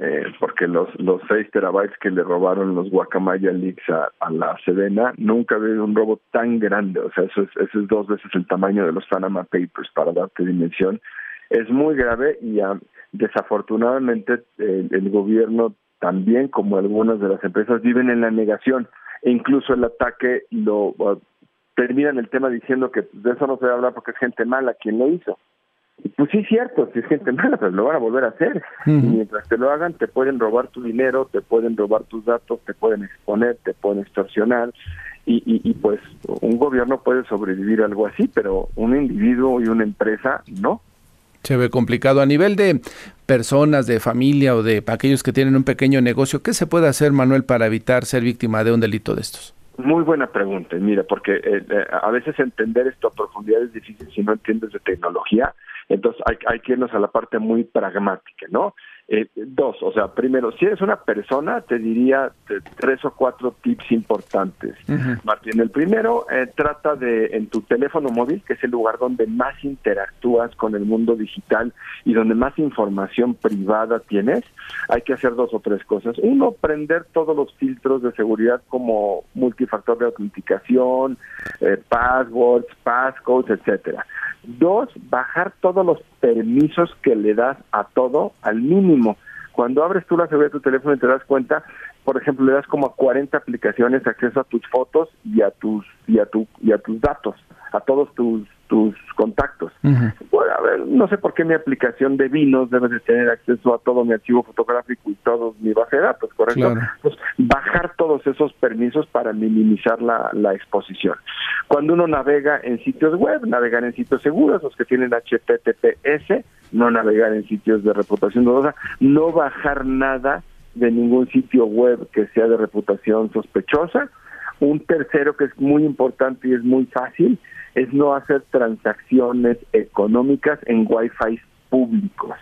eh, porque los, los 6 terabytes que le robaron los Guacamaya Leaks a, la Sedena, nunca ha habido un robo tan grande, o sea, eso es, eso es dos veces el tamaño de los Panama Papers, para darte dimensión. Es muy grave y ah, desafortunadamente el, gobierno también, como algunas de las empresas, viven en la negación. E incluso el ataque lo uh, terminan el tema diciendo que de eso no se habla porque es gente mala quien lo hizo pues sí, cierto, si es gente mala, pues lo van a volver a hacer. Y mientras te lo hagan, te pueden robar tu dinero, te pueden robar tus datos, te pueden exponer, te pueden extorsionar. Y, y, pues un gobierno puede sobrevivir a algo así, pero un individuo y una empresa no. Se ve complicado a nivel de personas, de familia o de aquellos que tienen un pequeño negocio. ¿Qué se puede hacer, Manuel, para evitar ser víctima de un delito de estos? Muy buena pregunta. Mira, porque eh, eh, a veces entender esto a profundidad es difícil si no entiendes de tecnología. Entonces hay, hay que irnos a la parte muy pragmática, ¿no? Eh, dos, o sea, primero, si eres una persona, te diría tres o cuatro tips importantes. Martín, el primero, eh, trata de en tu teléfono móvil, que es el lugar donde más interactúas con el mundo digital y donde más información privada tienes, hay que hacer dos o tres cosas. Uno, prender todos los filtros de seguridad como multifactor de autenticación, eh, passwords, passcodes, etcétera. Dos, bajar todos los permisos que le das a todo al mínimo. Cuando abres tú la seguridad de tu teléfono y te das cuenta, por ejemplo, le das como a 40 aplicaciones acceso a tus fotos y a tus y a tu y a tus datos, a todos tus tus contactos. bueno, a ver, no sé por qué mi aplicación de vinos debe de tener acceso a todo mi archivo fotográfico y todo mi base de datos, ¿correcto? bajar todos esos permisos para minimizar la, la exposición. Cuando uno navega en sitios web, navegar en sitios seguros, los que tienen HTTPS, no navegar en sitios de reputación dudosa, no bajar nada de ningún sitio web que sea de reputación sospechosa. Un tercero que es muy importante y es muy fácil es no hacer transacciones económicas en wifi públicos.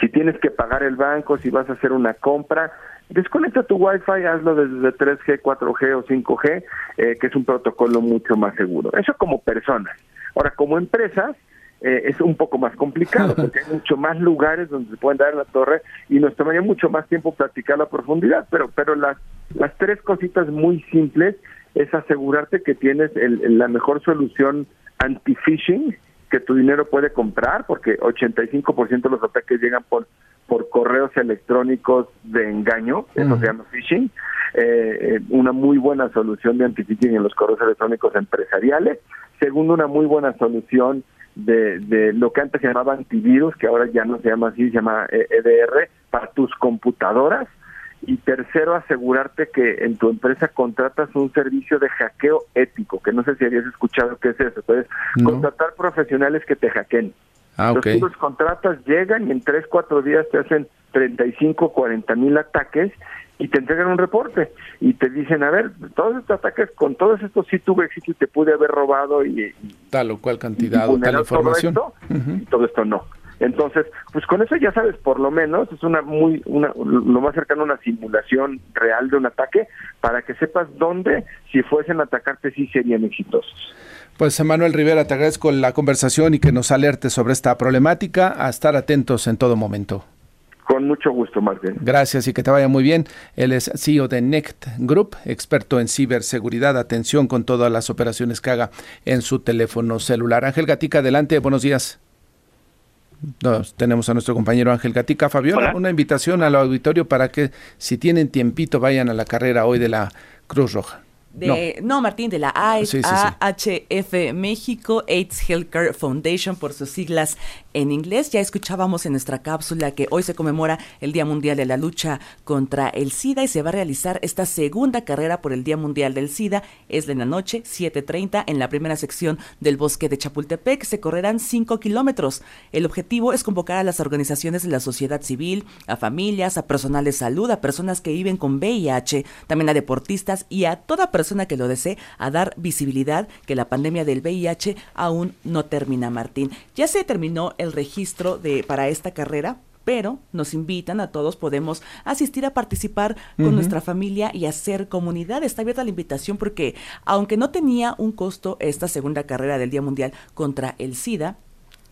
Si tienes que pagar el banco, si vas a hacer una compra, desconecta tu Wi-Fi, hazlo desde 3G, 4G o 5G, eh, que es un protocolo mucho más seguro. Eso como personas. Ahora, como empresas, eh, es un poco más complicado porque hay mucho más lugares donde se pueden dar en la torre y nos tomaría mucho más tiempo practicar la profundidad, pero pero las las tres cositas muy simples es asegurarte que tienes el, la mejor solución anti-phishing que tu dinero puede comprar, porque 85% de los ataques llegan por por correos electrónicos de engaño, eso se llama phishing, eh, eh, una muy buena solución de anti-phishing en los correos electrónicos empresariales, segundo, una muy buena solución de, de lo que antes se llamaba antivirus, que ahora ya no se llama así, se llama EDR, eh, e para tus computadoras, y tercero, asegurarte que en tu empresa contratas un servicio de hackeo ético, que no sé si habías escuchado qué es eso. Entonces, contratar profesionales que te hackeen. Ah, los contratas, llegan y en 3, 4 días te hacen 35, 40 mil ataques y te entregan un reporte y te dicen, a ver, todos estos ataques, con todos estos sí tuve éxito y te pude haber robado y... tal o cual cantidad o tal información. Todo esto, y todo esto no. Entonces, pues con eso ya sabes, por lo menos es una muy una, lo más cercano a una simulación real de un ataque para que sepas dónde, si fuesen a atacarte, sí serían exitosos. Pues Emanuel Rivera, te agradezco la conversación y que nos alerte sobre esta problemática, a estar atentos en todo momento. Con mucho gusto, Martín. Gracias y que te vaya muy bien. Él es CEO de NECT Group, experto en ciberseguridad. Atención con todas las operaciones que haga en su teléfono celular. Ángel Gatica, adelante, buenos días. Tenemos a nuestro compañero Ángel Gatica. Fabiola, una invitación al auditorio para que si tienen tiempito vayan a la carrera hoy de la Cruz Roja no. Martín, de la AHF México, AIDS Healthcare Foundation, por sus siglas en inglés. Ya escuchábamos en nuestra cápsula que hoy se conmemora el Día Mundial de la Lucha contra el SIDA y se va a realizar esta segunda carrera por el Día Mundial del SIDA. Es la noche, 7.30, en la primera sección del bosque de Chapultepec. Se correrán 5 kilómetros. El objetivo es convocar a las organizaciones de la sociedad civil, a familias, a personal de salud, a personas que viven con VIH, también a deportistas y a toda persona que lo desee a dar visibilidad que la pandemia del VIH aún no termina, Martín. Ya se terminó el registro de para esta carrera, pero nos invitan a todos, podemos asistir a participar con nuestra familia y hacer comunidad. Está abierta la invitación porque aunque no tenía un costo esta segunda carrera del Día Mundial contra el SIDA,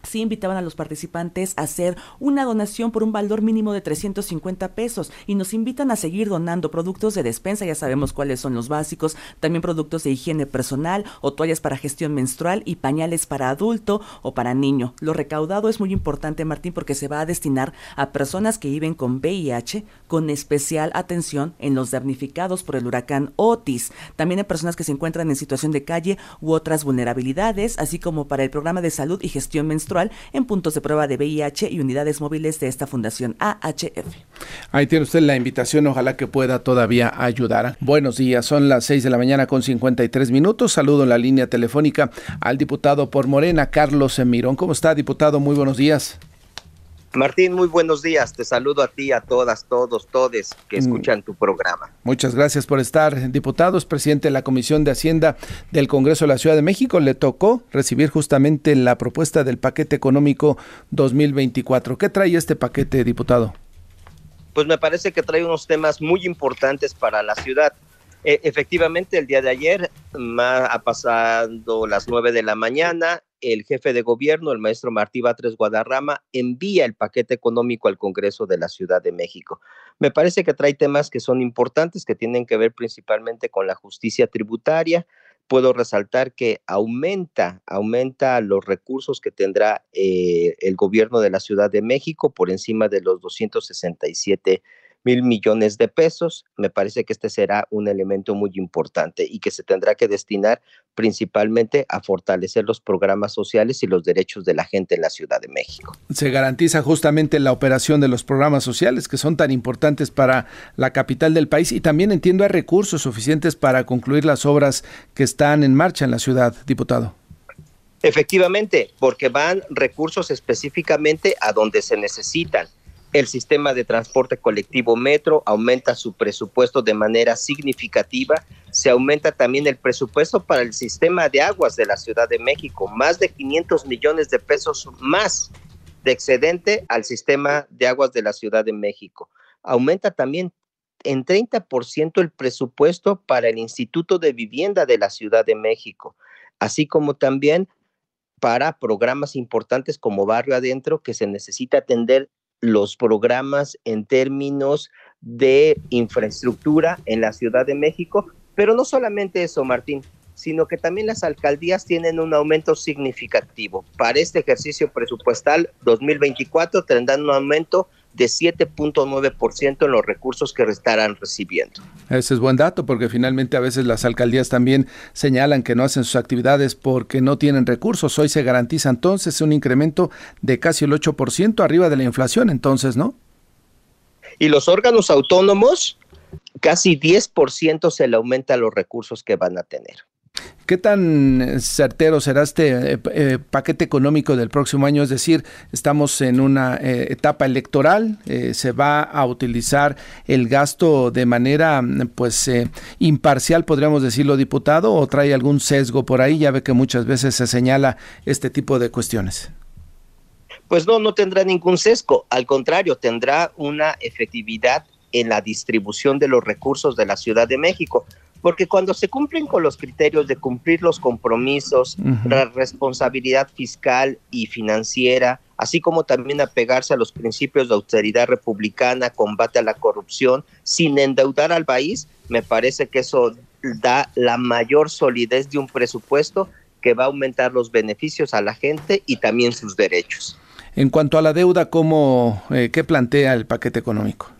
sí invitaban a los participantes a hacer una donación por un valor mínimo de 350 pesos y nos invitan a seguir donando productos de despensa, ya sabemos cuáles son los básicos, también productos de higiene personal o toallas para gestión menstrual y pañales para adulto o para niño. Lo recaudado es muy importante, Martín, porque se va a destinar a personas que viven con VIH con especial atención en los damnificados por el huracán Otis, también a personas que se encuentran en situación de calle u otras vulnerabilidades, así como para el programa de salud y gestión menstrual en puntos de prueba de VIH y unidades móviles de esta fundación AHF. Ahí tiene usted la invitación, ojalá que pueda todavía ayudar. Buenos días, son las 6 de la mañana con 53 minutos. Saludo en la línea telefónica al diputado por Morena, Carlos Emirón. ¿Cómo está, diputado? Muy buenos días. Martín, muy buenos días. Te saludo a ti, a todas, todos, todes que mm. escuchan tu programa. Muchas gracias por estar, diputados. Presidente de la Comisión de Hacienda del Congreso de la Ciudad de México, le tocó recibir justamente la propuesta del paquete económico 2024. ¿Qué trae este paquete, diputado? Pues me parece que trae unos temas muy importantes para la ciudad. E, efectivamente, el día de ayer ha pasado las nueve de la mañana el jefe de gobierno, el maestro Martí Batres Guadarrama, envía el paquete económico al Congreso de la Ciudad de México. Me parece que trae temas que son importantes, que tienen que ver principalmente con la justicia tributaria. Puedo resaltar que aumenta, aumenta los recursos que tendrá eh, el gobierno de la Ciudad de México por encima de los 267 mil millones de pesos. Me parece que este será un elemento muy importante y que se tendrá que destinar principalmente a fortalecer los programas sociales y los derechos de la gente en la Ciudad de México. Se garantiza justamente la operación de los programas sociales que son tan importantes para la capital del país y también entiendo hay recursos suficientes para concluir las obras que están en marcha en la ciudad, diputado. Efectivamente, porque van recursos específicamente a donde se necesitan el sistema de transporte colectivo Metro aumenta su presupuesto de manera significativa. Se aumenta también el presupuesto para el sistema de aguas de la Ciudad de México, más de 500 millones de pesos más de excedente al sistema de aguas de la Ciudad de México. Aumenta también en 30% el presupuesto para el Instituto de Vivienda de la Ciudad de México, así como también para programas importantes como Barrio Adentro que se necesita atender los programas en términos de infraestructura en la Ciudad de México, pero no solamente eso, Martín, sino que también las alcaldías tienen un aumento significativo. Para este ejercicio presupuestal 2024 tendrán un aumento de 7.9% en los recursos que estarán recibiendo. Ese es buen dato porque finalmente a veces las alcaldías también señalan que no hacen sus actividades porque no tienen recursos. Hoy se garantiza entonces un incremento de casi el 8% arriba de la inflación, entonces, ¿no? Y los órganos autónomos, casi 10% se le aumenta los recursos que van a tener. ¿Qué tan certero será este eh, eh, paquete económico del próximo año? Es decir, estamos en una eh, etapa electoral, se va a utilizar el gasto de manera pues imparcial, podríamos decirlo, diputado, o trae algún sesgo por ahí, ya ve que muchas veces se señala este tipo de cuestiones. Pues no, no tendrá ningún sesgo, al contrario, tendrá una efectividad en la distribución de los recursos de la Ciudad de México porque cuando se cumplen con los criterios de cumplir los compromisos, la responsabilidad fiscal y financiera, así como también apegarse a los principios de austeridad republicana, combate a la corrupción, sin endeudar al país, me parece que eso da la mayor solidez de un presupuesto que va a aumentar los beneficios a la gente y también sus derechos. En cuanto a la deuda, ¿cómo, eh, ¿qué plantea el paquete económico?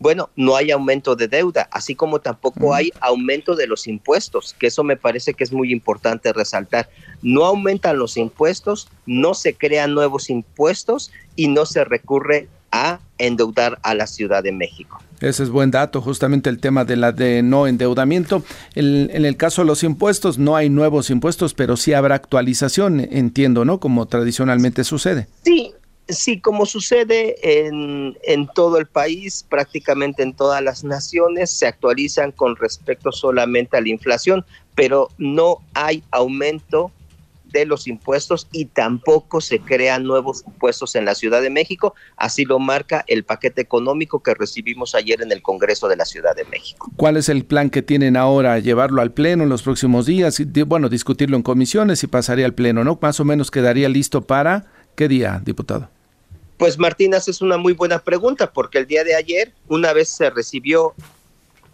Bueno, no hay aumento de deuda, así como tampoco hay aumento de los impuestos, que eso me parece que es muy importante resaltar. No aumentan los impuestos, no se crean nuevos impuestos y no se recurre a endeudar a la Ciudad de México. Ese es buen dato, justamente el tema de la de no endeudamiento. en el caso de los impuestos, no hay nuevos impuestos, pero sí habrá actualización, entiendo, ¿no? Como tradicionalmente sucede. Sí, sí, como sucede en, en todo el país, prácticamente en todas las naciones, se actualizan con respecto solamente a la inflación, pero no hay aumento de los impuestos y tampoco se crean nuevos impuestos en la Ciudad de México, así lo marca el paquete económico que recibimos ayer en el Congreso de la Ciudad de México. ¿Cuál es el plan que tienen ahora? ¿Llevarlo al Pleno en los próximos días? Bueno, discutirlo en comisiones y pasaría al Pleno, ¿no? Más o menos quedaría listo para qué día, diputado? Pues Martínez es una muy buena pregunta porque el día de ayer, una vez se recibió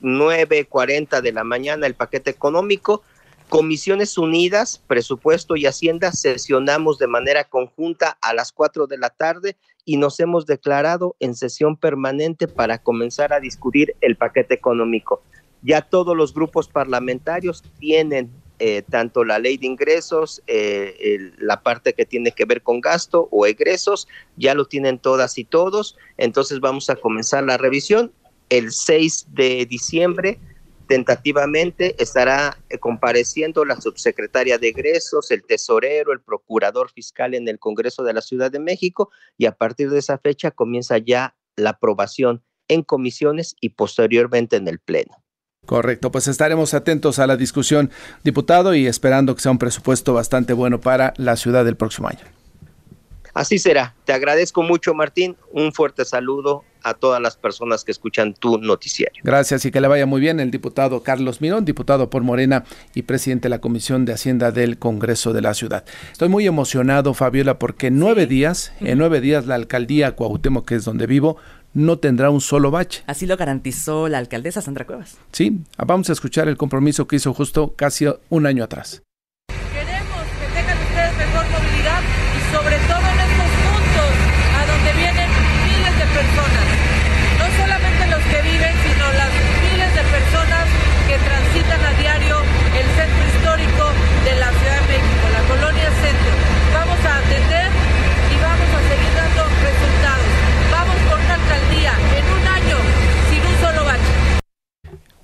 9.40 de la mañana el paquete económico, Comisiones Unidas, Presupuesto y Hacienda sesionamos de manera conjunta a las 4 de la tarde y nos hemos declarado en sesión permanente para comenzar a discutir el paquete económico. Ya todos los grupos parlamentarios tienen eh, tanto la ley de ingresos, eh, la parte que tiene que ver con gasto o egresos, ya lo tienen todas y todos. Entonces vamos a comenzar la revisión el 6 de diciembre Tentativamente estará eh, compareciendo la subsecretaria de egresos, el tesorero, el procurador fiscal en el Congreso de la Ciudad de México y a partir de esa fecha comienza ya la aprobación en comisiones y posteriormente en el Pleno. Correcto, pues estaremos atentos a la discusión, diputado, y esperando que sea un presupuesto bastante bueno para la ciudad del próximo año. Así será. Te agradezco mucho, Martín. Un fuerte saludo a todas las personas que escuchan tu noticiario. Gracias y que le vaya muy bien el diputado Carlos Mirón, diputado por Morena y presidente de la Comisión de Hacienda del Congreso de la Ciudad. Estoy muy emocionado, Fabiola, porque en nueve días, en nueve días la alcaldía Cuauhtémoc, que es donde vivo, no tendrá un solo bache. Así lo garantizó la alcaldesa Sandra Cuevas. Sí, vamos a escuchar el compromiso que hizo justo casi un año atrás.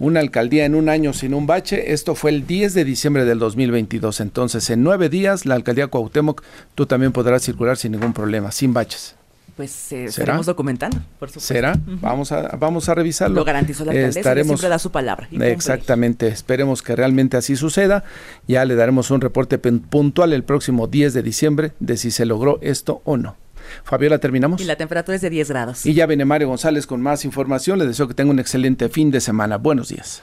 Una alcaldía en un año sin un bache. Esto fue el 10 de diciembre del 2022. Entonces, en nueve días, la alcaldía Cuauhtémoc, tú también podrás circular sin ningún problema, sin baches. Pues eh, estaremos documentando, por supuesto. ¿Será? vamos, a, vamos a revisarlo. Lo garantizó la alcaldesa, estaremos, siempre da su palabra. Exactamente, esperemos que realmente así suceda. Ya le daremos un reporte puntual el próximo 10 de diciembre de si se logró esto o no. Fabiola, terminamos. Y la temperatura es de 10 grados. Y ya viene Mario González con más información. Les deseo que tenga un excelente fin de semana. Buenos días.